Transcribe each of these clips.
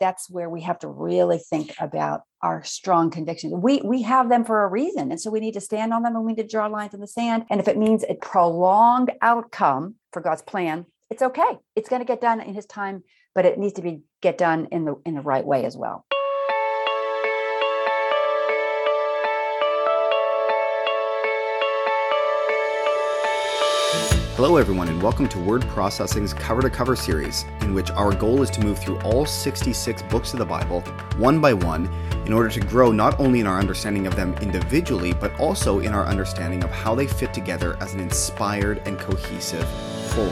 that's where we have to really think about our strong convictions. We we have them for a reason, and so we need to stand on them, and we need to draw lines in the sand. And if it means a prolonged outcome for God's plan, it's okay. It's going to get done in His time, but it needs to be get done in the in the right way as well. Hello, everyone, and welcome to Word Processing's Cover to Cover series, in which our goal is to move through all 66 books of the Bible, one by one, in order to grow not only in our understanding of them individually, but also in our understanding of how they fit together as an inspired and cohesive whole.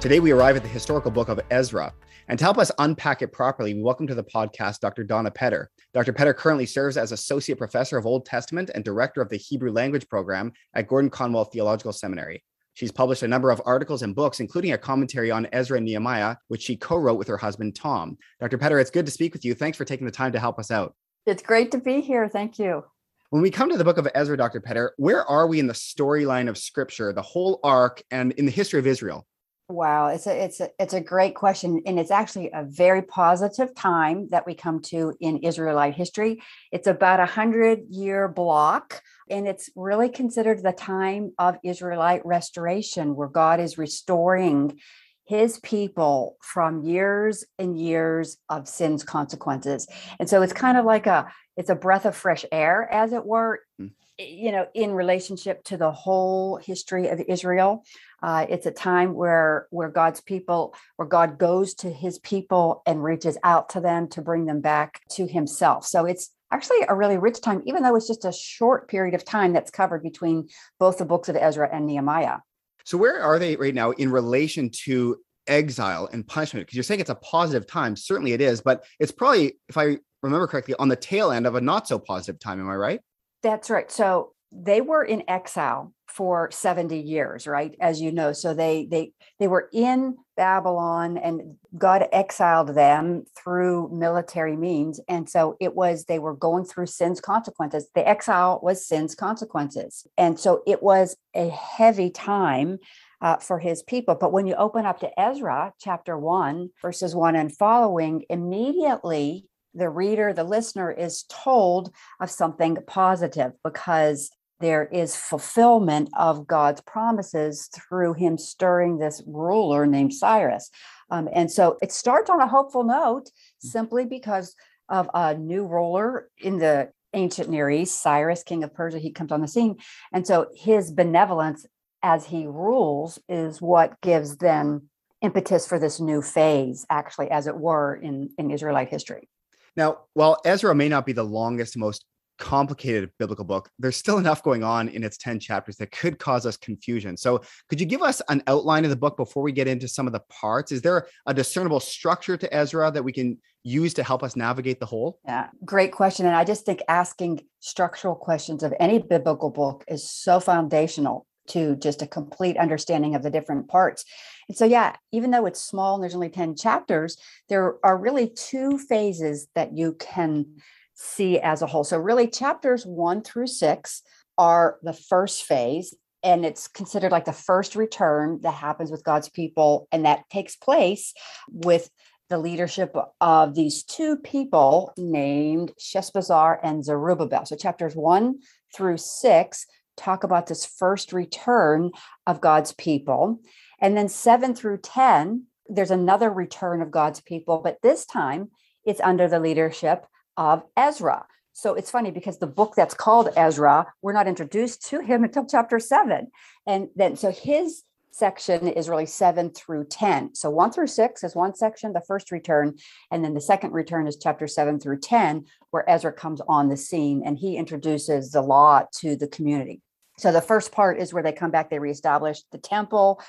Today, we arrive at the historical book of Ezra. And to help us unpack it properly, we welcome to the podcast Dr. Donna Petter. Dr. Petter currently serves as Associate Professor of Old Testament and Director of the Hebrew Language Program at Gordon Conwell Theological Seminary. She's published a number of articles and books, including a commentary on Ezra and Nehemiah, which she co wrote with her husband, Tom. Dr. Petter, it's good to speak with you. Thanks for taking the time to help us out. It's great to be here. Thank you. When we come to the book of Ezra, Dr. Petter, where are we in the storyline of scripture, the whole arc, and in the history of Israel? Wow, it's a it's a it's a great question, and it's actually a very positive time that we come to in Israelite history. It's about a hundred year block, and it's really considered the time of Israelite restoration, where God is restoring His people from years and years of sin's consequences. And so it's kind of like a it's a breath of fresh air, as it were. Mm you know, in relationship to the whole history of Israel. Uh, it's a time where where God's people, where God goes to His people and reaches out to them to bring them back to Himself. So it's actually a really rich time, even though it's just a short period of time that's covered between both the books of Ezra and Nehemiah. So where are they right now in relation to exile and punishment? Because you're saying it's a positive time. Certainly it is, but it's probably, if I remember correctly, on the tail end of a not so positive time. Am I right? That's right. So they were in exile for 70 years right as you know so they they they were in babylon and god exiled them through military means and so it was they were going through sin's consequences the exile was sin's consequences and so it was a heavy time uh, for his people. But when you open up to Ezra chapter 1, verses 1 and following, immediately the reader, the listener is told of something positive because there is fulfillment of God's promises through him stirring this ruler named Cyrus. Um, and so it starts on a hopeful note mm. simply because of a new ruler in the ancient Near East, Cyrus, king of Persia. He comes on the scene. And so his benevolence as he rules is what gives them impetus for this new phase, actually, as it were, in, in Israelite history. Now, while Ezra may not be the longest, most complicated biblical book, there's still enough going on in its 10 chapters that could cause us confusion. So, could you give us an outline of the book before we get into some of the parts? Is there a discernible structure to Ezra that we can use to help us navigate the whole? Yeah, great question. And I just think asking structural questions of any biblical book is so foundational to just a complete understanding of the different parts. And so, yeah, even though it's small and there's only 10 chapters, there are really two phases that you can see as a whole. So, really, chapters one through six are the first phase, and it's considered like the first return that happens with God's people, and that takes place with the leadership of these two people named Sheshbazzar and Zerubbabel. So, chapters one through six talk about this first return of God's people. And then seven through 10, there's another return of God's people, but this time it's under the leadership of Ezra. So it's funny because the book that's called Ezra, we're not introduced to him until chapter seven. And then, so his section is really seven through 10. So one through six is one section, the first return. And then the second return is chapter seven through 10, where Ezra comes on the scene and he introduces the law to the community. So the first part is where they come back, they reestablish the temple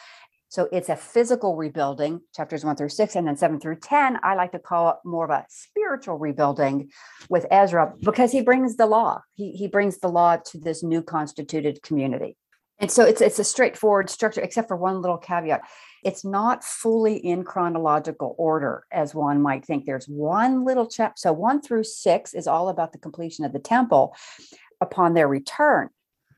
so it's a physical rebuilding, chapters one through six, and then seven through 10. I like to call it more of a spiritual rebuilding with Ezra because he brings the law. He, he brings the law to this new constituted community. And so it's it's a straightforward structure, except for one little caveat. It's not fully in chronological order, as one might think. There's one little chapter. So one through six is all about the completion of the temple upon their return.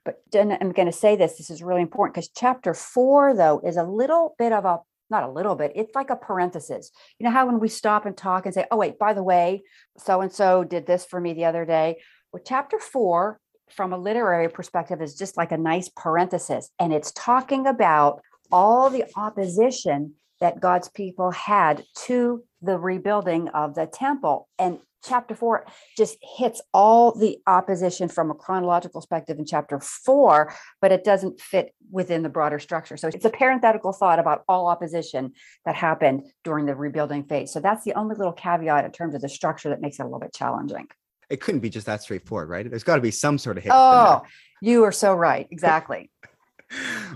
But I'm going to say this, this is really important because chapter four, though, is a little bit of a not a little bit, it's like a parenthesis. You know how when we stop and talk and say, oh, wait, by the way, so and so did this for me the other day? Well, chapter four, from a literary perspective, is just like a nice parenthesis. And it's talking about all the opposition that God's people had to the rebuilding of the temple. And chapter four just hits all the opposition from a chronological perspective in chapter four, but it doesn't fit within the broader structure. So it's a parenthetical thought about all opposition that happened during the rebuilding phase. So that's the only little caveat in terms of the structure that makes it a little bit challenging. It couldn't be just that straightforward, right? There's got to be some sort of hit. Oh, you are so right. Exactly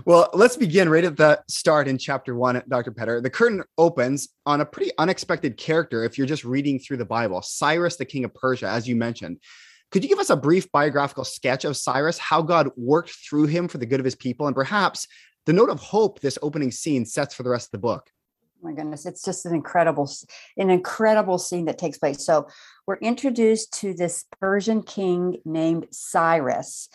well, let's begin right at the start in chapter one, Dr. Petter. The curtain opens on a pretty unexpected character if you're just reading through the Bible Cyrus, the king of Persia, as you mentioned. Could you give us a brief biographical sketch of Cyrus, how God worked through him for the good of his people, and perhaps the note of hope this opening scene sets for the rest of the book? My goodness it's just an incredible an incredible scene that takes place so we're introduced to this persian king named cyrus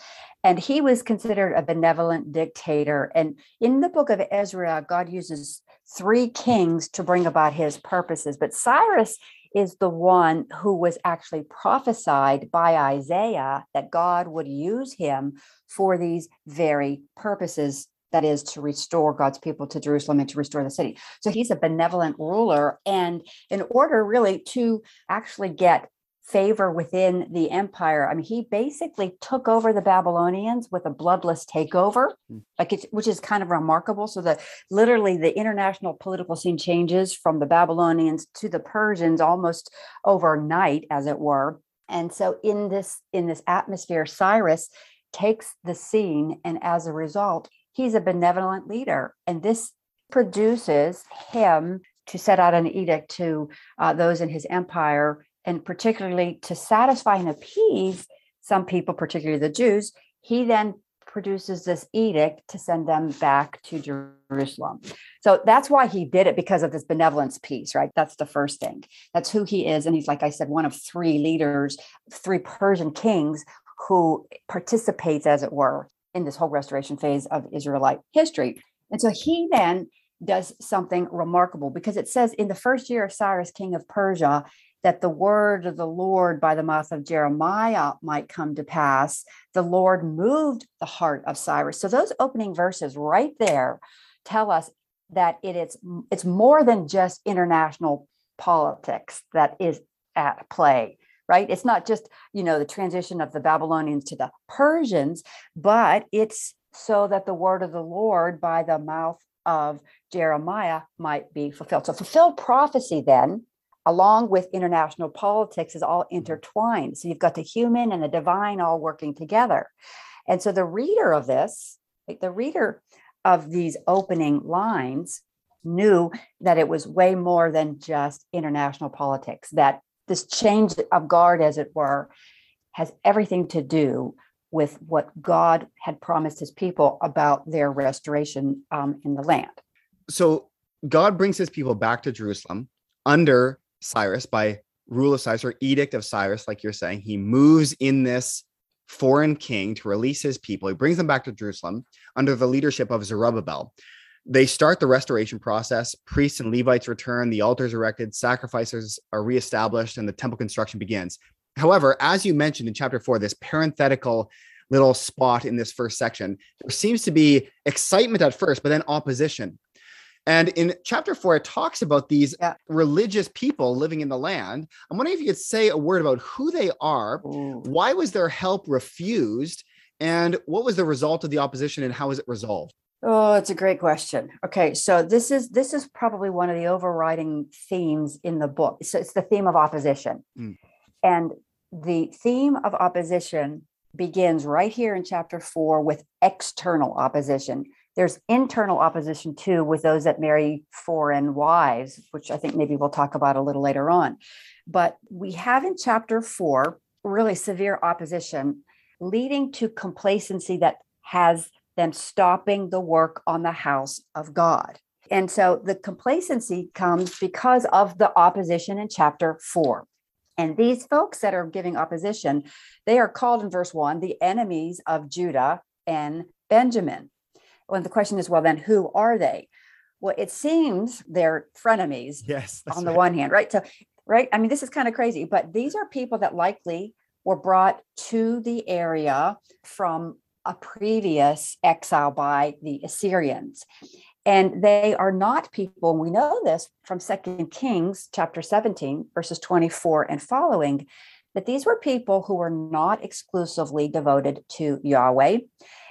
and he was considered a benevolent dictator. And in the book of Ezra, God uses three kings to bring about his purposes. But Cyrus is the one who was actually prophesied by Isaiah that God would use him for these very purposes that is to restore God's people to Jerusalem and to restore the city. So he's a benevolent ruler. And in order really to actually get favor within the empire. I mean, he basically took over the Babylonians with a bloodless takeover, hmm. like it's, which is kind of remarkable. So the literally the international political scene changes from the Babylonians to the Persians almost overnight, as it were. And so in this in this atmosphere, Cyrus takes the scene, and as a result, he's a benevolent leader, and this produces him to set out an edict to uh, those in his empire and particularly to satisfy and appease some people, particularly the Jews, he then produces this edict to send them back to Jerusalem. So that's why he did it because of this benevolence piece, right? That's the first thing. That's who he is. And he's, like I said, one of three leaders, three Persian kings who participates, as it were, in this whole restoration phase of Israelite history. And so he then does something remarkable because it says in the first year of Cyrus, king of Persia, that the word of the Lord by the mouth of Jeremiah might come to pass, the Lord moved the heart of Cyrus. So those opening verses right there tell us that it is it's more than just international politics that is at play right it's not just you know the transition of the babylonians to the persians but it's so that the word of the lord by the mouth of jeremiah might be fulfilled so fulfilled prophecy then along with international politics is all mm-hmm. intertwined. So you've got the human and the divine all working together. And so the reader of this, like the reader of these opening lines, knew that it was way more than just international politics, that this change of guard, as it were, has everything to do with what God had promised his people about their restoration um, in the land. So God brings his people back to Jerusalem under Cyrus by rule of Cyrus or edict of Cyrus, like you're saying. He moves in this foreign king to release his people. He brings them back to Jerusalem under the leadership of Zerubbabel. They start the restoration process. Priests and Levites return, the altars erected, sacrifices are reestablished, and the temple construction begins. However, as you mentioned in chapter four, this parenthetical little spot in this first section, there seems to be excitement at first, but then opposition. And in chapter four, it talks about these yeah. religious people living in the land. I'm wondering if you could say a word about who they are, Ooh. why was their help refused, and what was the result of the opposition and how was it resolved? Oh, it's a great question. Okay, so this is this is probably one of the overriding themes in the book. So it's the theme of opposition. Mm. And the theme of opposition begins right here in chapter 4 with external opposition there's internal opposition too with those that marry foreign wives, which I think maybe we'll talk about a little later on. But we have in chapter four really severe opposition leading to complacency that has them stopping the work on the house of God. And so the complacency comes because of the opposition in chapter four. And these folks that are giving opposition, they are called in verse one the enemies of Judah and Benjamin. Well, the question is, well, then who are they? Well, it seems they're frenemies Yes. on the right. one hand, right? So, right. I mean, this is kind of crazy, but these are people that likely were brought to the area from a previous exile by the Assyrians. And they are not people, we know this from Second Kings chapter 17, verses 24 and following, that these were people who were not exclusively devoted to Yahweh,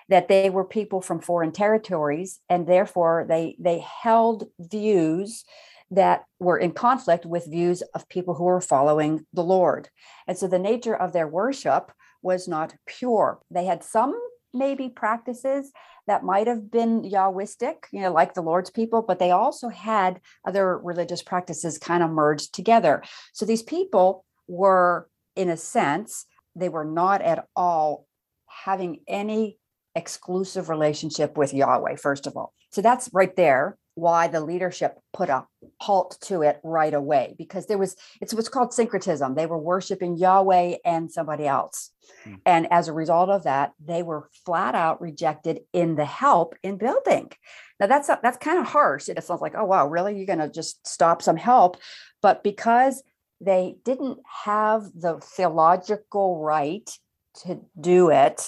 that they were people from foreign territories, and therefore they, they held views that were in conflict with views of people who were following the Lord. And so the nature of their worship was not pure. They had some maybe practices that might have been Yahwistic, you know, like the Lord's people, but they also had other religious practices kind of merged together. So these people were, in a sense, they were not at all having any exclusive relationship with Yahweh, first of all. So that's right there why the leadership put a halt to it right away because there was it's what's called syncretism. They were worshiping yahweh and somebody else. Hmm. and as a result of that they were flat out rejected in the help in building. Now that's that's kind of harsh. It sounds like oh wow really? You're going to just stop some help? But because they didn't have the theological right to do it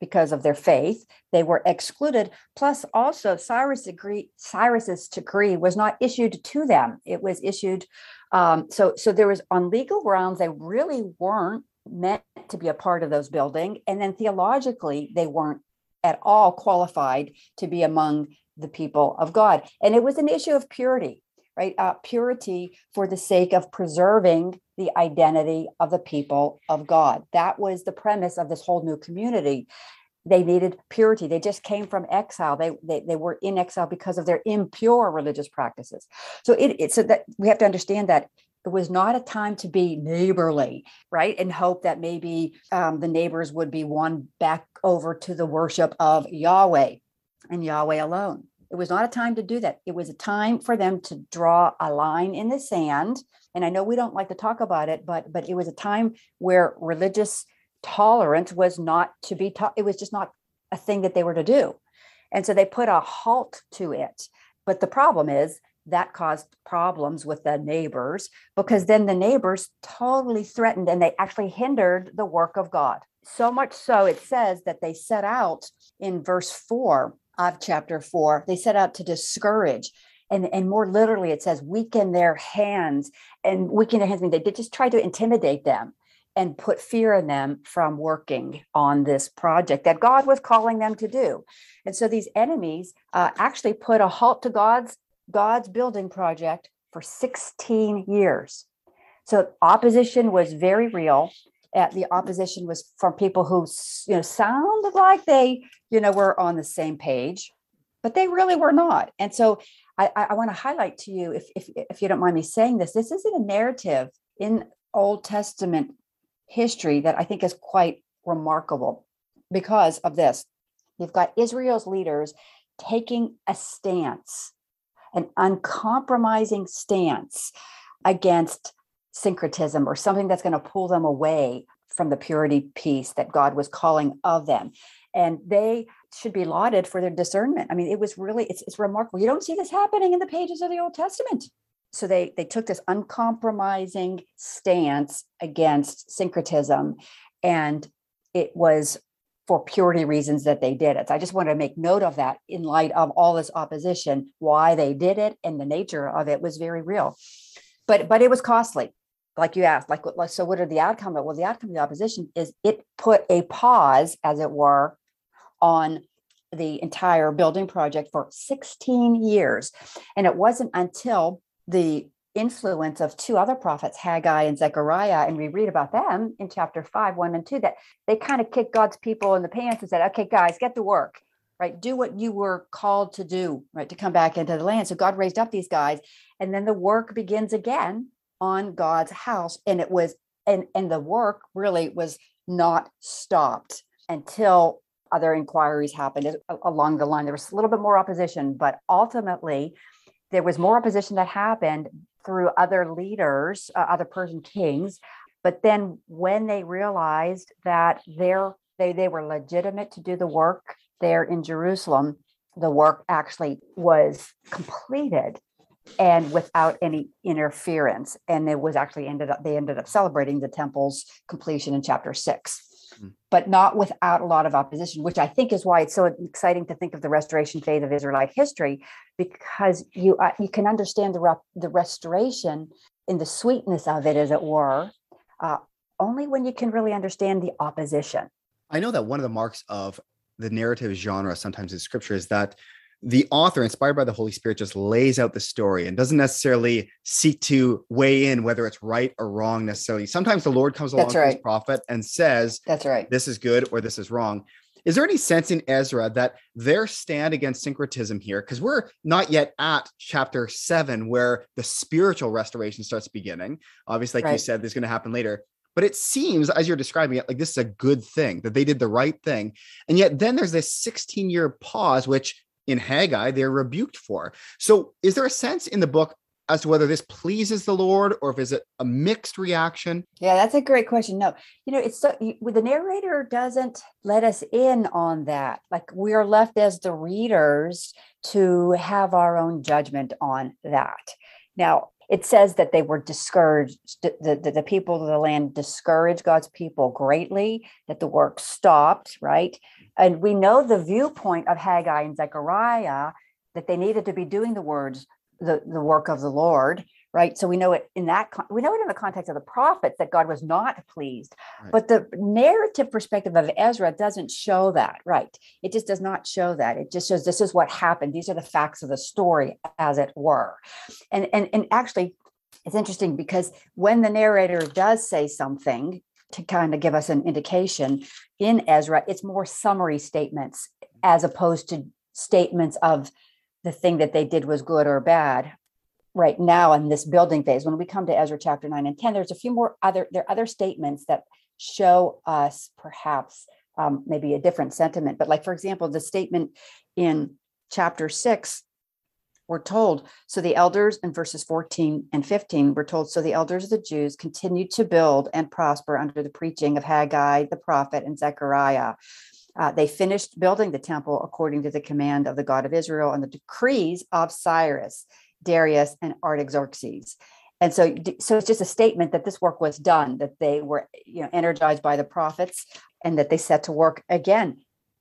because of their faith. They were excluded. Plus, also Cyrus Cyrus's decree was not issued to them. It was issued. Um, so, so there was on legal grounds they really weren't meant to be a part of those building, and then theologically they weren't at all qualified to be among the people of God. And it was an issue of purity right? Uh, purity for the sake of preserving the identity of the people of God. That was the premise of this whole new community. They needed purity. They just came from exile. They, they, they were in exile because of their impure religious practices. So it, it so that we have to understand that it was not a time to be neighborly, right? And hope that maybe um, the neighbors would be won back over to the worship of Yahweh and Yahweh alone. It was not a time to do that. It was a time for them to draw a line in the sand. And I know we don't like to talk about it, but but it was a time where religious tolerance was not to be taught. It was just not a thing that they were to do. And so they put a halt to it. But the problem is that caused problems with the neighbors because then the neighbors totally threatened and they actually hindered the work of God. So much so, it says that they set out in verse four of chapter four, they set out to discourage. And, and more literally, it says weaken their hands and weaken their hands. I mean, they did just try to intimidate them and put fear in them from working on this project that God was calling them to do. And so these enemies uh, actually put a halt to God's God's building project for 16 years. So opposition was very real at the opposition was from people who you know sounded like they you know were on the same page but they really were not. And so i i want to highlight to you if, if if you don't mind me saying this this isn't a narrative in old testament history that i think is quite remarkable because of this. You've got israel's leaders taking a stance an uncompromising stance against syncretism or something that's going to pull them away from the purity piece that God was calling of them. And they should be lauded for their discernment. I mean, it was really, it's, it's remarkable. You don't see this happening in the pages of the Old Testament. So they they took this uncompromising stance against syncretism, and it was for purity reasons that they did it. So I just want to make note of that in light of all this opposition, why they did it, and the nature of it was very real. But but it was costly like you asked, like, like so what are the outcome of? Well, the outcome of the opposition is it put a pause, as it were, on the entire building project for 16 years. And it wasn't until the influence of two other prophets, Haggai and Zechariah, and we read about them in chapter five, one and two, that they kind of kicked God's people in the pants and said, okay, guys, get to work, right? Do what you were called to do, right? To come back into the land. So God raised up these guys, and then the work begins again on God's house. And it was, and, and the work really was not stopped until other inquiries happened along the line. There was a little bit more opposition, but ultimately, there was more opposition that happened through other leaders, uh, other Persian kings. But then, when they realized that they they were legitimate to do the work there in Jerusalem, the work actually was completed and without any interference. And it was actually ended up, they ended up celebrating the temple's completion in chapter six, mm. but not without a lot of opposition, which I think is why it's so exciting to think of the restoration phase of Israelite history, because you uh, you can understand the, the restoration in the sweetness of it, as it were, uh, only when you can really understand the opposition. I know that one of the marks of the narrative genre sometimes in scripture is that the author, inspired by the Holy Spirit, just lays out the story and doesn't necessarily seek to weigh in whether it's right or wrong necessarily. Sometimes the Lord comes along right. his prophet and says, That's right. This is good or this is wrong. Is there any sense in Ezra that their stand against syncretism here, because we're not yet at chapter seven where the spiritual restoration starts beginning? Obviously, like right. you said, this is going to happen later. But it seems, as you're describing it, like this is a good thing that they did the right thing. And yet, then there's this 16 year pause, which in Haggai they're rebuked for. So, is there a sense in the book as to whether this pleases the Lord or if is it a mixed reaction? Yeah, that's a great question. No, you know, it's so the narrator doesn't let us in on that. Like we are left as the readers to have our own judgment on that. Now, it says that they were discouraged, the, the, the people of the land discouraged God's people greatly, that the work stopped, right? And we know the viewpoint of Haggai and Zechariah that they needed to be doing the words, the, the work of the Lord, right? So we know it in that, we know it in the context of the prophets that God was not pleased. Right. But the narrative perspective of Ezra doesn't show that, right? It just does not show that. It just shows this is what happened. These are the facts of the story, as it were. And, and, and actually, it's interesting because when the narrator does say something, to kind of give us an indication in Ezra, it's more summary statements as opposed to statements of the thing that they did was good or bad right now in this building phase when we come to ezra chapter 9 and 10 there's a few more other there are other statements that show us perhaps um, maybe a different sentiment. But like for example the statement in chapter 6 we're told so the elders in verses 14 and 15 we're told so the elders of the jews continued to build and prosper under the preaching of haggai the prophet and zechariah. Uh, they finished building the temple according to the command of the god of israel and the decrees of cyrus darius and artaxerxes and so so it's just a statement that this work was done that they were you know energized by the prophets and that they set to work again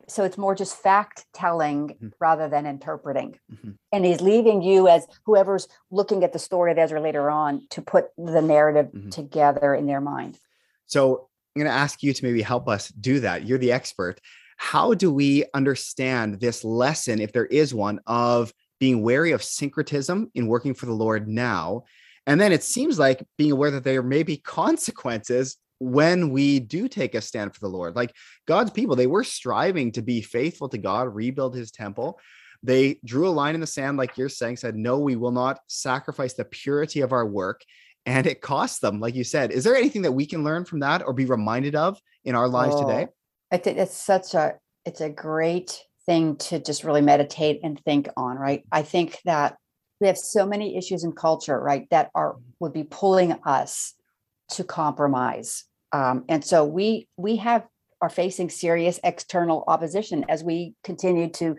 so it's more just fact telling mm-hmm. rather than interpreting mm-hmm. and he's leaving you as whoever's looking at the story of ezra later on to put the narrative mm-hmm. together in their mind so i'm going to ask you to maybe help us do that you're the expert how do we understand this lesson if there is one of being wary of syncretism in working for the lord now and then it seems like being aware that there may be consequences when we do take a stand for the Lord. Like God's people, they were striving to be faithful to God, rebuild his temple. They drew a line in the sand, like you're saying, said, No, we will not sacrifice the purity of our work. And it cost them, like you said. Is there anything that we can learn from that or be reminded of in our lives oh, today? I think it's such a it's a great thing to just really meditate and think on, right? I think that we have so many issues in culture, right, that are would be pulling us to compromise um, and so we we have are facing serious external opposition as we continue to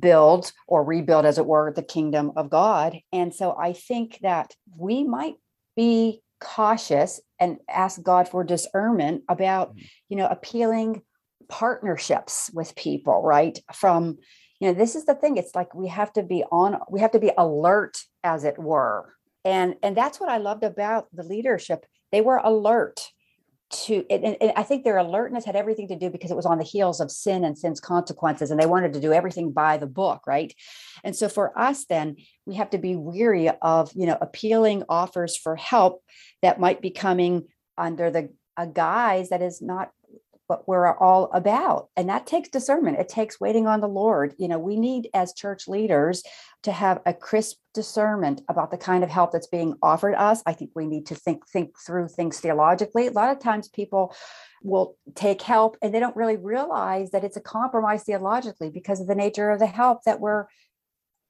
build or rebuild as it were the kingdom of god and so i think that we might be cautious and ask god for discernment about mm-hmm. you know appealing partnerships with people right? From you know this is the thing it's like we have to be on we have to be alert as it were. And and that's what i loved about the leadership. They were alert to and, and, i think their alertness had everything to do because it was on the heels of sin and sin's consequences and they wanted to do everything by the book right? And so for us then we have to be weary of you know appealing offers for help that might be coming under the a guise that is not what we're all about. And that takes discernment. It takes waiting on the Lord. You know, we need as church leaders to have a crisp discernment about the kind of help that's being offered us. I think we need to think think through things theologically. A lot of times people will take help and they don't really realize that it's a compromise theologically because of the nature of the help that we're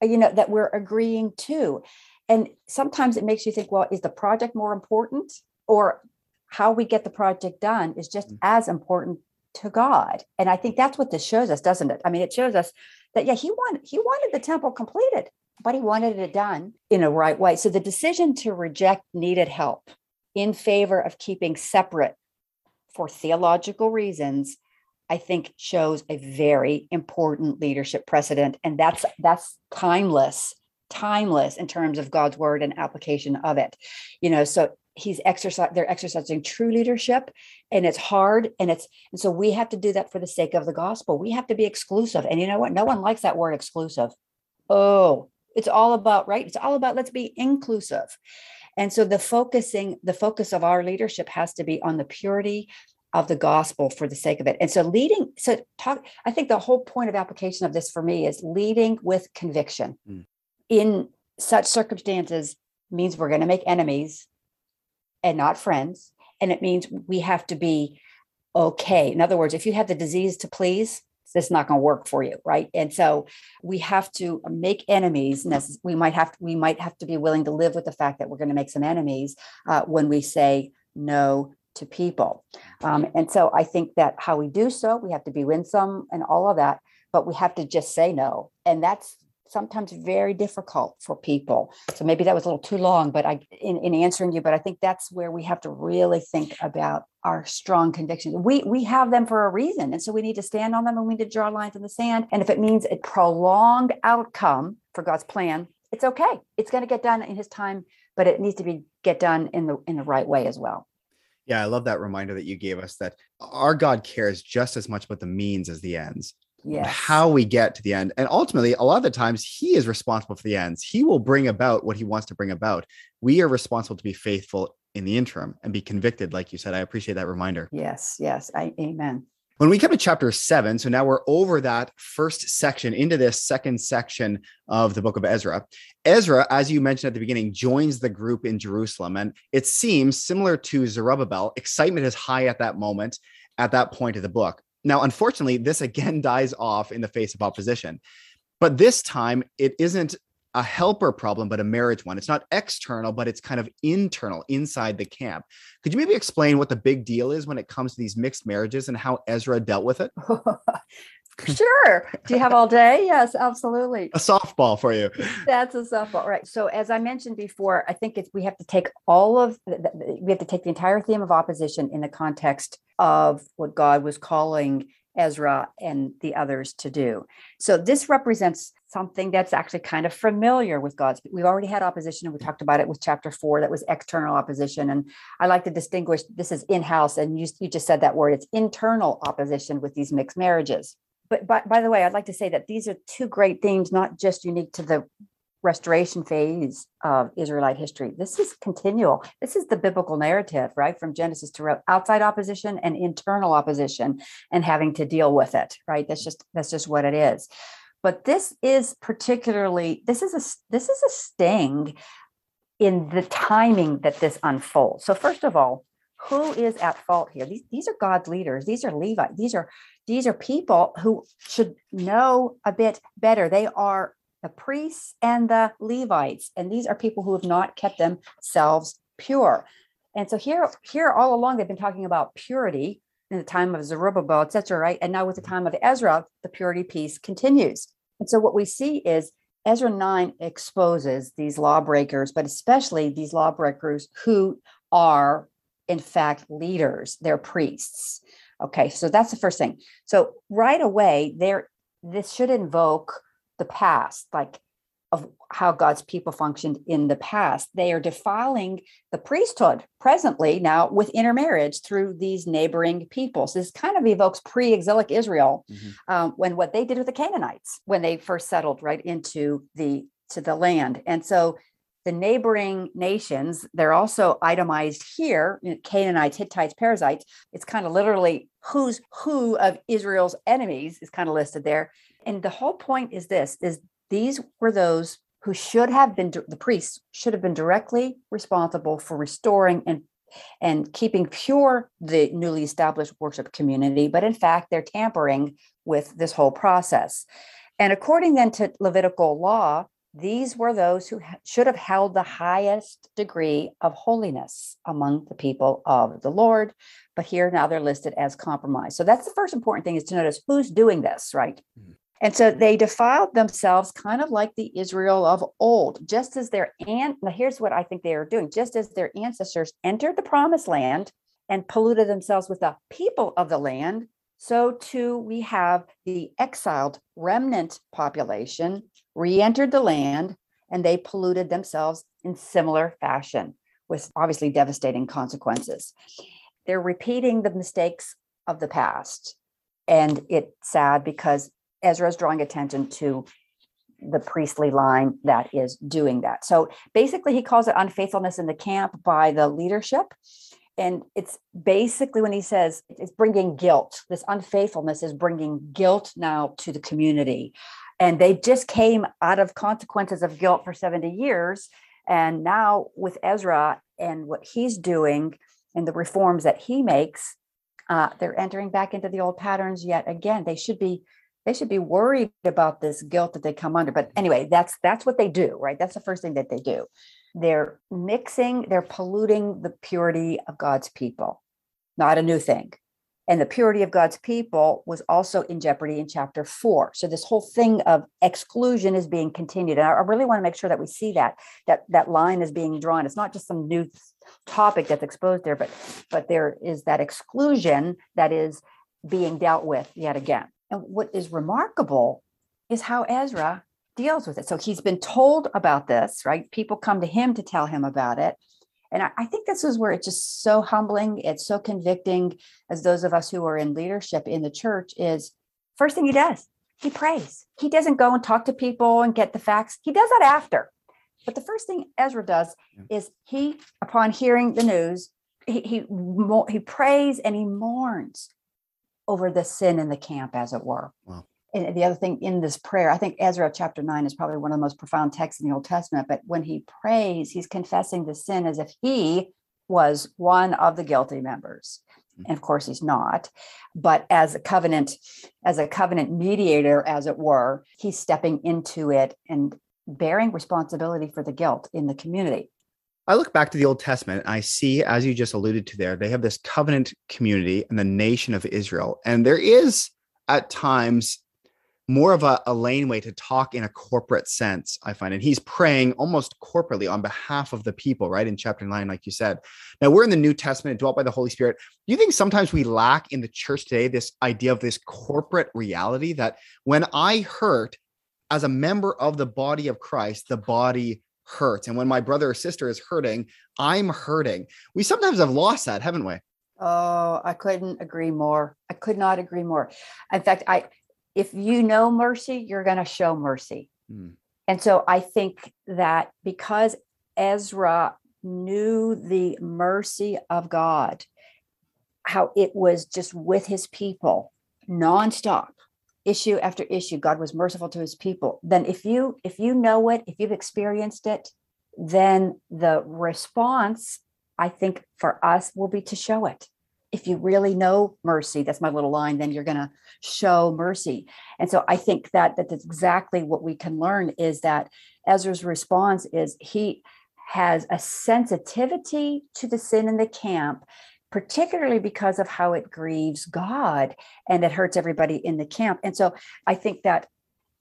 you know that we're agreeing to. And sometimes it makes you think, well, is the project more important or how we get the project done is just mm. as important to God. And I think that's what this shows us, doesn't it? I mean, it shows us that yeah, he wanted he wanted the temple completed, but he wanted it done in a right way. So the decision to reject needed help in favor of keeping separate for theological reasons I think shows a very important leadership precedent. And that's that's timeless, timeless in terms of God's word and application of it. You know, so he's exercising they're exercising true leadership and it's hard and it's and so we have to do that for the sake of the gospel we have to be exclusive and you know what no one likes that word exclusive oh it's all about right it's all about let's be inclusive and so the focusing the focus of our leadership has to be on the purity of the gospel for the sake of it. And so leading, so talk, I think the whole point of application of this for me is leading with conviction. Mm. In such circumstances means we're going to make enemies and not friends. And it means we have to be okay. In other words, if you have the disease to please, it's not going to work for you, right? And so we have to make enemies. We might have to, we might have to be willing to live with the fact that we're going to make some enemies uh, when we say no to people. Um, and so I think that how we do so, we have to be winsome and all of that, but we have to just say no. And that's sometimes very difficult for people. So maybe that was a little too long, but I in, in answering you, but I think that's where we have to really think about our strong convictions. We we have them for a reason. And so we need to stand on them and we need to draw lines in the sand. And if it means a prolonged outcome for God's plan, it's okay. It's going to get done in his time, but it needs to be get done in the in the right way as well. Yeah, I love that reminder that you gave us that our God cares just as much about the means as the ends. Yes. How we get to the end. And ultimately, a lot of the times, He is responsible for the ends. He will bring about what He wants to bring about. We are responsible to be faithful in the interim and be convicted, like you said. I appreciate that reminder. Yes, yes. I, amen. When we come to chapter seven, so now we're over that first section into this second section of the book of Ezra. Ezra, as you mentioned at the beginning, joins the group in Jerusalem. And it seems similar to Zerubbabel, excitement is high at that moment, at that point of the book. Now, unfortunately, this again dies off in the face of opposition. But this time, it isn't a helper problem, but a marriage one. It's not external, but it's kind of internal inside the camp. Could you maybe explain what the big deal is when it comes to these mixed marriages and how Ezra dealt with it? sure. Do you have all day? Yes, absolutely. A softball for you. That's a softball, right? So, as I mentioned before, I think it's we have to take all of the, we have to take the entire theme of opposition in the context of what God was calling Ezra and the others to do. So this represents something that's actually kind of familiar with God's. We've already had opposition, and we talked about it with chapter four. That was external opposition, and I like to distinguish. This is in-house, and you you just said that word. It's internal opposition with these mixed marriages. But by, by the way, I'd like to say that these are two great themes, not just unique to the restoration phase of Israelite history. This is continual. This is the biblical narrative, right? From Genesis to outside opposition and internal opposition and having to deal with it, right? That's just that's just what it is. But this is particularly this is a this is a sting in the timing that this unfolds. So first of all, who is at fault here? These, these are God's leaders. These are Levites. These are these are people who should know a bit better. They are the priests and the Levites. And these are people who have not kept themselves pure. And so here, here all along, they've been talking about purity in the time of Zerubbabel, et cetera, right? And now with the time of Ezra, the purity piece continues. And so what we see is Ezra 9 exposes these lawbreakers, but especially these lawbreakers who are, in fact, leaders, they're priests. Okay, so that's the first thing. So right away, there this should invoke the past, like of how God's people functioned in the past. They are defiling the priesthood presently now with intermarriage through these neighboring peoples. This kind of evokes pre exilic Israel mm-hmm. um, when what they did with the Canaanites when they first settled right into the to the land. And so the neighboring nations, they're also itemized here Canaanites, Hittites, Perizzites. It's kind of literally who's who of Israel's enemies is kind of listed there. And the whole point is this is these were those who should have been the priests should have been directly responsible for restoring and and keeping pure the newly established worship community but in fact they're tampering with this whole process and according then to levitical law these were those who should have held the highest degree of holiness among the people of the Lord. But here now they're listed as compromised. So that's the first important thing is to notice who's doing this, right? Mm-hmm. And so they defiled themselves kind of like the Israel of old, just as their. Now, here's what I think they are doing just as their ancestors entered the promised land and polluted themselves with the people of the land, so too we have the exiled remnant population re entered the land and they polluted themselves in similar fashion with obviously devastating consequences. They're repeating the mistakes of the past. And it's sad because Ezra is drawing attention to the priestly line that is doing that. So basically, he calls it unfaithfulness in the camp by the leadership. And it's basically when he says it's bringing guilt, this unfaithfulness is bringing guilt now to the community. And they just came out of consequences of guilt for 70 years. And now with Ezra and what he's doing and the reforms that he makes, uh, they're entering back into the old patterns yet again. They should be they should be worried about this guilt that they come under. But anyway, that's that's what they do, right? That's the first thing that they do. They're mixing, they're polluting the purity of God's people. Not a new thing. And the purity of God's people was also in jeopardy in chapter four. So this whole thing of exclusion is being continued. And I really want to make sure that we see that that that line is being drawn. It's not just some new topic that's exposed there, but but there is that exclusion that is being dealt with yet again. And what is remarkable is how Ezra deals with it. So he's been told about this, right? People come to him to tell him about it. And I, I, think this is where it's just so humbling, it's so convicting as those of us who are in leadership in the church is first thing he does, he prays. He doesn't go and talk to people and get the facts. He does that after. But the first thing Ezra does yeah. is he, upon hearing the news, he, he he prays and he mourns over the sin in the camp, as it were. Wow. And the other thing in this prayer, I think Ezra chapter nine is probably one of the most profound texts in the Old Testament. But when he prays, he's confessing the sin as if he was one of the guilty members. Mm-hmm. And of course, he's not. But as a covenant, as a covenant mediator, as it were, he's stepping into it and bearing responsibility for the guilt in the community. I look back to the Old Testament and I see, as you just alluded to there, they have this covenant community and the nation of Israel. And there is at times more of a, a laneway to talk in a corporate sense, I find. And he's praying almost corporately on behalf of the people, right? In chapter nine, like you said. Now we're in the New Testament, dwelt by the Holy Spirit. Do you think sometimes we lack in the church today this idea of this corporate reality that when I hurt as a member of the body of Christ, the body hurts. And when my brother or sister is hurting, I'm hurting. We sometimes have lost that, haven't we? Oh, I couldn't agree more. I could not agree more. In fact, I if you know mercy, you're going to show mercy. Hmm. And so I think that because Ezra knew the mercy of God, how it was just with his people nonstop issue after issue god was merciful to his people then if you if you know it if you've experienced it then the response i think for us will be to show it if you really know mercy that's my little line then you're going to show mercy and so i think that that's exactly what we can learn is that ezra's response is he has a sensitivity to the sin in the camp particularly because of how it grieves God and it hurts everybody in the camp. And so I think that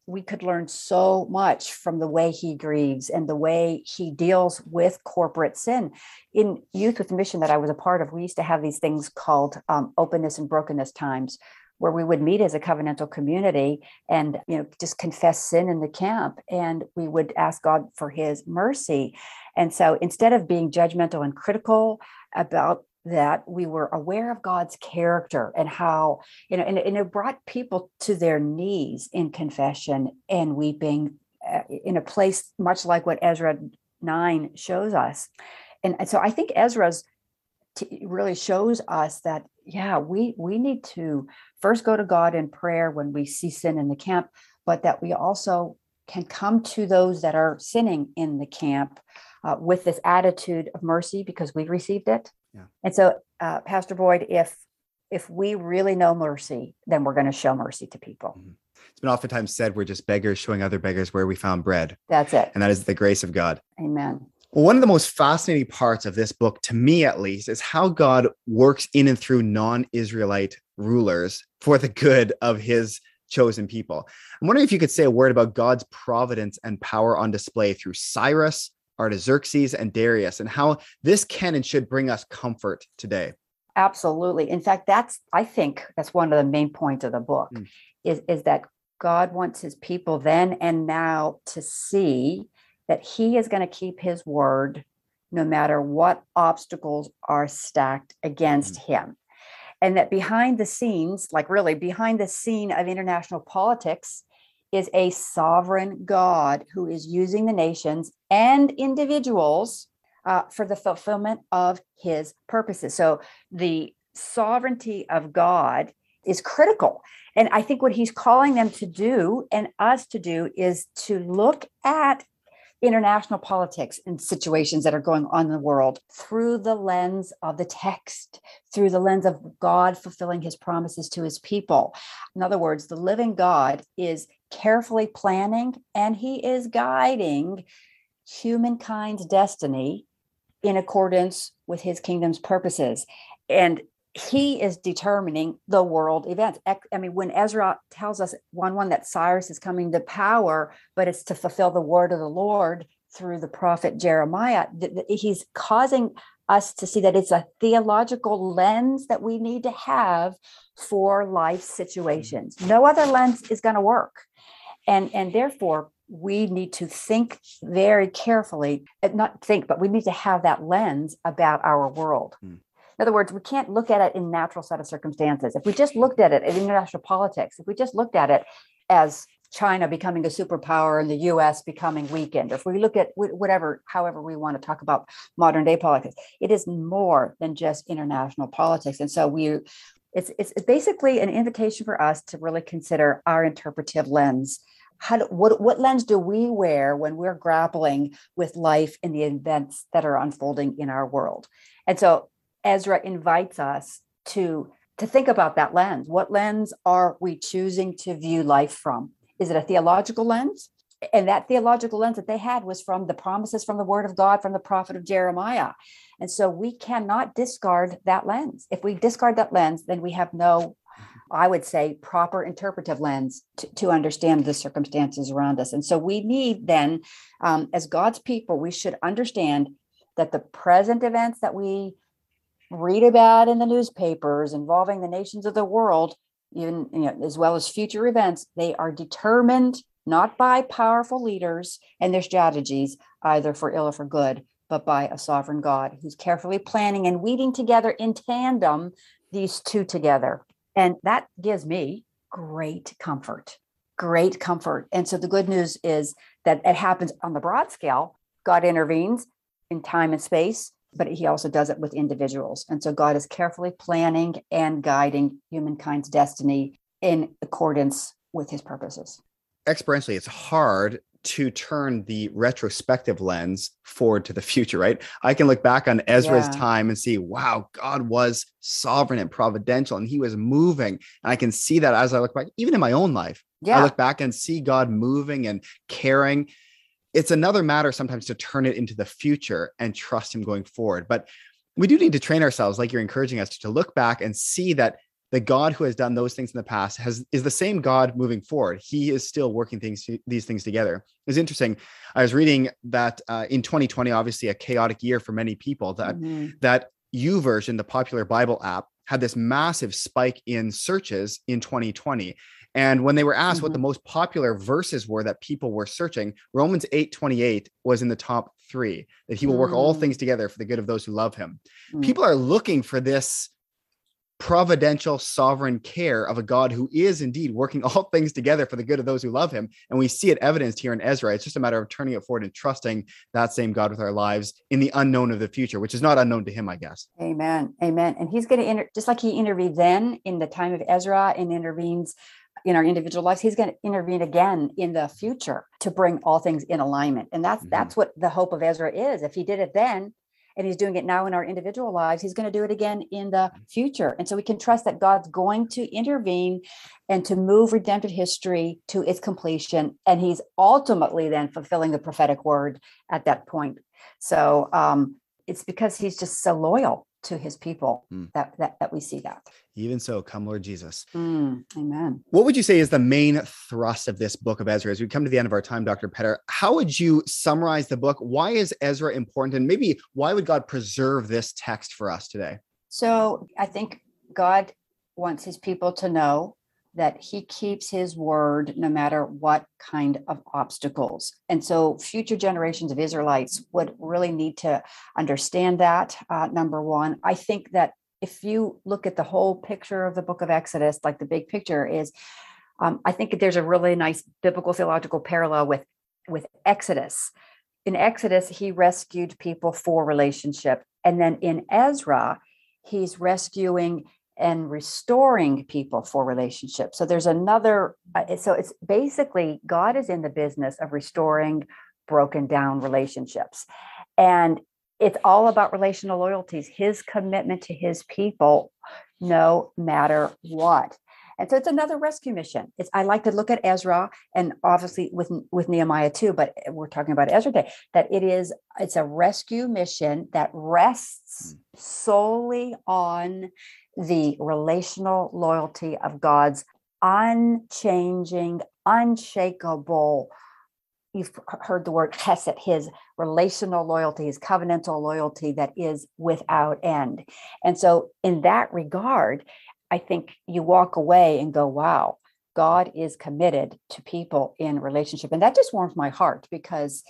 we could learn so much from the way he grieves and the way he deals with corporate sin. In Youth with Mission that I was a part of, we used to have these things called um, openness and brokenness times where we would meet as a covenantal community and you know just confess sin in the camp and we would ask god for his mercy and so instead of being judgmental and critical about that we were aware of God's character and how, you know, and, and it brought people to their knees in confession and weeping uh, in a place much like what Ezra 9 shows us. And, so I think Ezra's t- really shows us that, yeah, we, we need to first go to God in prayer when we see sin in the camp, but that we also can come to those that are sinning in the camp uh, with this attitude of mercy because we received it yeah. And so, uh, Pastor Boyd, if if we really know mercy, then we're going to show mercy to people. Mm-hmm. It's been oftentimes said we're just beggars showing other beggars where we found bread. That's it. And that is the grace of God. Amen. Well, one of the most fascinating parts of this book, to me at least, is how God works in and through non Israelite rulers for the good of his chosen people. I'm wondering if you could say a word about God's providence and power on display through Cyrus, Artaxerxes, and Darius, and how this can and should bring us comfort today. Absolutely. In fact, that's I think that's one of the main points of the book mm. is, is that God wants his people then and now to see that he is going to keep his word no matter what obstacles are stacked against mm. him. And that behind the scenes, like really behind the scene of international politics, is a sovereign God who is using the nations and individuals uh, for the fulfillment of his purposes. So the sovereignty of God is critical. And I think what he's calling them to do and us to do is to look at international politics and situations that are going on in the world through the lens of the text, through the lens of God fulfilling his promises to his people. In other words, the living God is carefully planning and he is guiding humankind's destiny in accordance with his kingdom's purposes. And he is determining the world events. I mean, when Ezra tells us one one that Cyrus is coming to power, but it's to fulfill the word of the Lord through the prophet Jeremiah, he's causing us to see that it's a theological lens that we need to have for life situations. No other lens is going to work. And, and therefore, we need to think very carefully, eh, not think, but we need to have that lens about our world. Mm. In other words, we can't look at it in natural set of circumstances. If we just looked at it in international politics, if we just looked at it as China becoming a superpower and the US becoming weakened, if we look at whatever, however we want to talk about modern day politics, it is more than just international politics. And so we, it's, it's basically an invitation for us to really consider our interpretive lens how do, what what lens do we wear when we're grappling with life and the events that are unfolding in our world and so Ezra invites us to to think about that lens. What lens are we choosing to view life from? Is it a theological lens? And that theological lens that they had was from the promises from the word of God from the prophet of Jeremiah. And so we cannot discard that lens. If we discard that lens, then we have no, I would say, proper interpretive lens to, to understand the circumstances around us. And so we need then, um, as God's people, we should understand that the present events that we read about in the newspapers involving the nations of the world, even you know, as well as future events, they are determined not by powerful leaders and their strategies, either for ill or for good, but by a sovereign God who's carefully planning and weaving together in tandem these two together. And that gives me great comfort, great comfort. And so the good news is that it happens on the broad scale. God intervenes in time and space but he also does it with individuals. And so God is carefully planning and guiding humankind's destiny in accordance with his purposes. Experientially, it's hard to turn the retrospective lens forward to the future, right? I can look back on Ezra's yeah. time and see, wow, God was sovereign and providential and he was moving. And I can see that as I look back, even in my own life. Yeah. I look back and see God moving and caring it's another matter sometimes to turn it into the future and trust him going forward. But we do need to train ourselves, like you're encouraging us to, to look back and see that the God who has done those things in the past has is the same God moving forward. He is still working things these things together. It's interesting. I was reading that uh, in 2020, obviously a chaotic year for many people. That mm-hmm. that YouVersion, the popular Bible app, had this massive spike in searches in 2020. And when they were asked mm-hmm. what the mm-hmm. most popular verses were that people were searching, Romans 8 28 was in the top three that he will work mm. all things together for the good of those who love him. Mm. People are looking for this providential sovereign care of a God who is indeed working all things together for the good of those who love him. And we see it evidenced here in Ezra. It's just a matter of turning it forward and trusting that same God with our lives in the unknown of the future, which is not unknown to him, I guess. Amen. Amen. And he's going to, inter- just like he intervened then in the time of Ezra and intervenes in our individual lives he's going to intervene again in the future to bring all things in alignment. And that's mm-hmm. that's what the hope of ezra is. If he did it then and he's doing it now in our individual lives he's going to do it again in the future. And so we can trust that god's going to intervene and to move redemptive history to its completion. And he's ultimately then fulfilling the prophetic word at that point. So um, it's because he's just so loyal to his people mm. that, that that we see that. Even so come lord jesus. Mm, amen. What would you say is the main thrust of this book of ezra as we come to the end of our time dr petter? How would you summarize the book? Why is ezra important? And maybe why would god preserve this text for us today? So i think god wants his people to know that he keeps his word no matter what kind of obstacles. And so, future generations of Israelites would really need to understand that. Uh, number one, I think that if you look at the whole picture of the book of Exodus, like the big picture is, um, I think there's a really nice biblical theological parallel with with Exodus. In Exodus, he rescued people for relationship, and then in Ezra, he's rescuing and restoring people for relationships. So there's another, uh, so it's basically God is in the business of restoring broken down relationships. And it's all about relational loyalties, his commitment to his people, no matter what. And so it's another rescue mission. It's I like to look at Ezra and obviously with with Nehemiah too, but we're talking about Ezra Day, that it is it's a rescue mission that rests hmm. solely on the relational loyalty of God's unchanging, unshakable. You've heard the word chesed, his relational loyalty, his covenantal loyalty that is without end. And so, in that regard, I think you walk away and go, wow, God is committed to people in relationship. And that just warms my heart because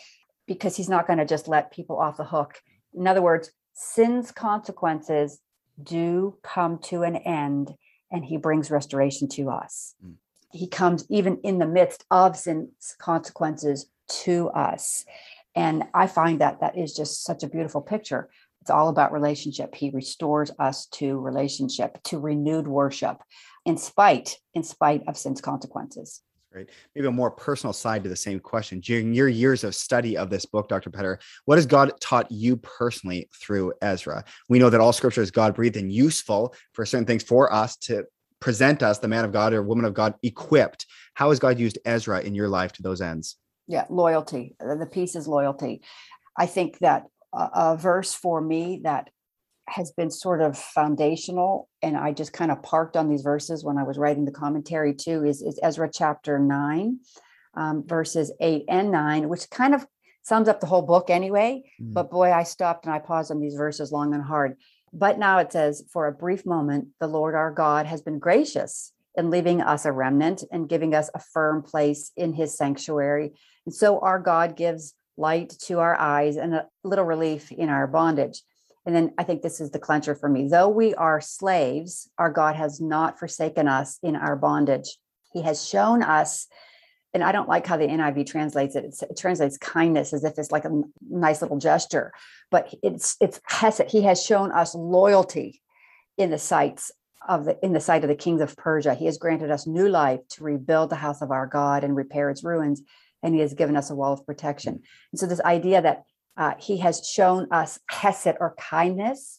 because he's not going to just let people off the hook. In other words, sin's consequences do come to an end and he brings restoration to us. Mm. He comes even in the midst of sin's consequences to us. And I find that that is just such a beautiful picture. It's all about relationship. He restores us to relationship, to renewed worship, in spite, in spite of sin's consequences right? Maybe a more personal side to the same question. During your years of study of this book, Dr. Petter, what has God taught you personally through Ezra? We know that all scripture is God breathed and useful for certain things for us to present us, the man of God or woman of God, equipped. How has God used Ezra in your life to those ends? Yeah, loyalty. The piece is loyalty. I think that a, a verse for me that has been sort of foundational and i just kind of parked on these verses when i was writing the commentary too is, is ezra chapter 9 um, verses 8 and 9 which kind of sums up the whole book anyway mm. but boy i stopped and i paused on these verses long and hard. But now it says for a brief moment the lord our god has been gracious in leaving us a remnant and giving us a firm place in his sanctuary. And so our god gives light to our eyes and a little relief in our bondage and then I think this is the clincher for me. Though we are slaves, our God has not forsaken us in our bondage. He has shown us, and I don't like how the NIV translates it. It translates kindness as if it's like a nice little gesture, but it's it's hesed. He has shown us loyalty in the sights of the in the sight of the kings of Persia. He has granted us new life to rebuild the house of our God and repair its ruins, and he has given us a wall of protection. And so this idea that uh, he has shown us hesed or kindness.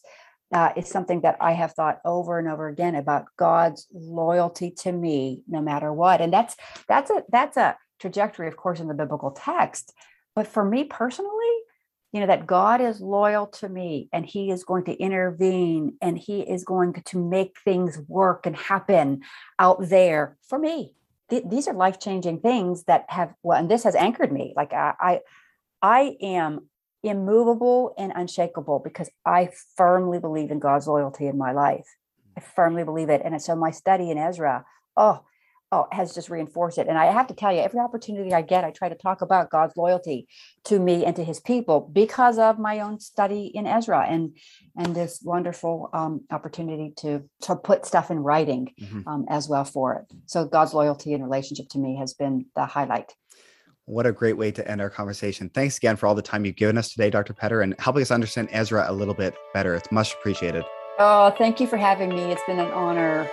Uh, is something that I have thought over and over again about God's loyalty to me, no matter what. And that's that's a that's a trajectory, of course, in the biblical text. But for me personally, you know that God is loyal to me, and He is going to intervene, and He is going to make things work and happen out there for me. Th- these are life changing things that have well, and this has anchored me. Like I, I I am immovable and unshakable because I firmly believe in God's loyalty in my life. I firmly believe it. And so my study in Ezra, oh, oh, has just reinforced it. And I have to tell you, every opportunity I get, I try to talk about God's loyalty to me and to his people because of my own study in Ezra and and this wonderful um, opportunity to to put stuff in writing mm-hmm. um, as well for it. So God's loyalty and relationship to me has been the highlight. What a great way to end our conversation. Thanks again for all the time you've given us today, Dr. Petter, and helping us understand Ezra a little bit better. It's much appreciated. Oh, thank you for having me. It's been an honor.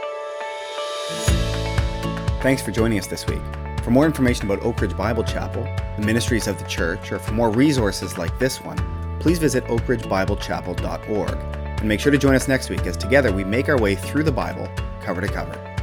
Thanks for joining us this week. For more information about Oak Ridge Bible Chapel, the ministries of the church, or for more resources like this one, please visit oakridgebiblechapel.org. And make sure to join us next week as together we make our way through the Bible cover to cover.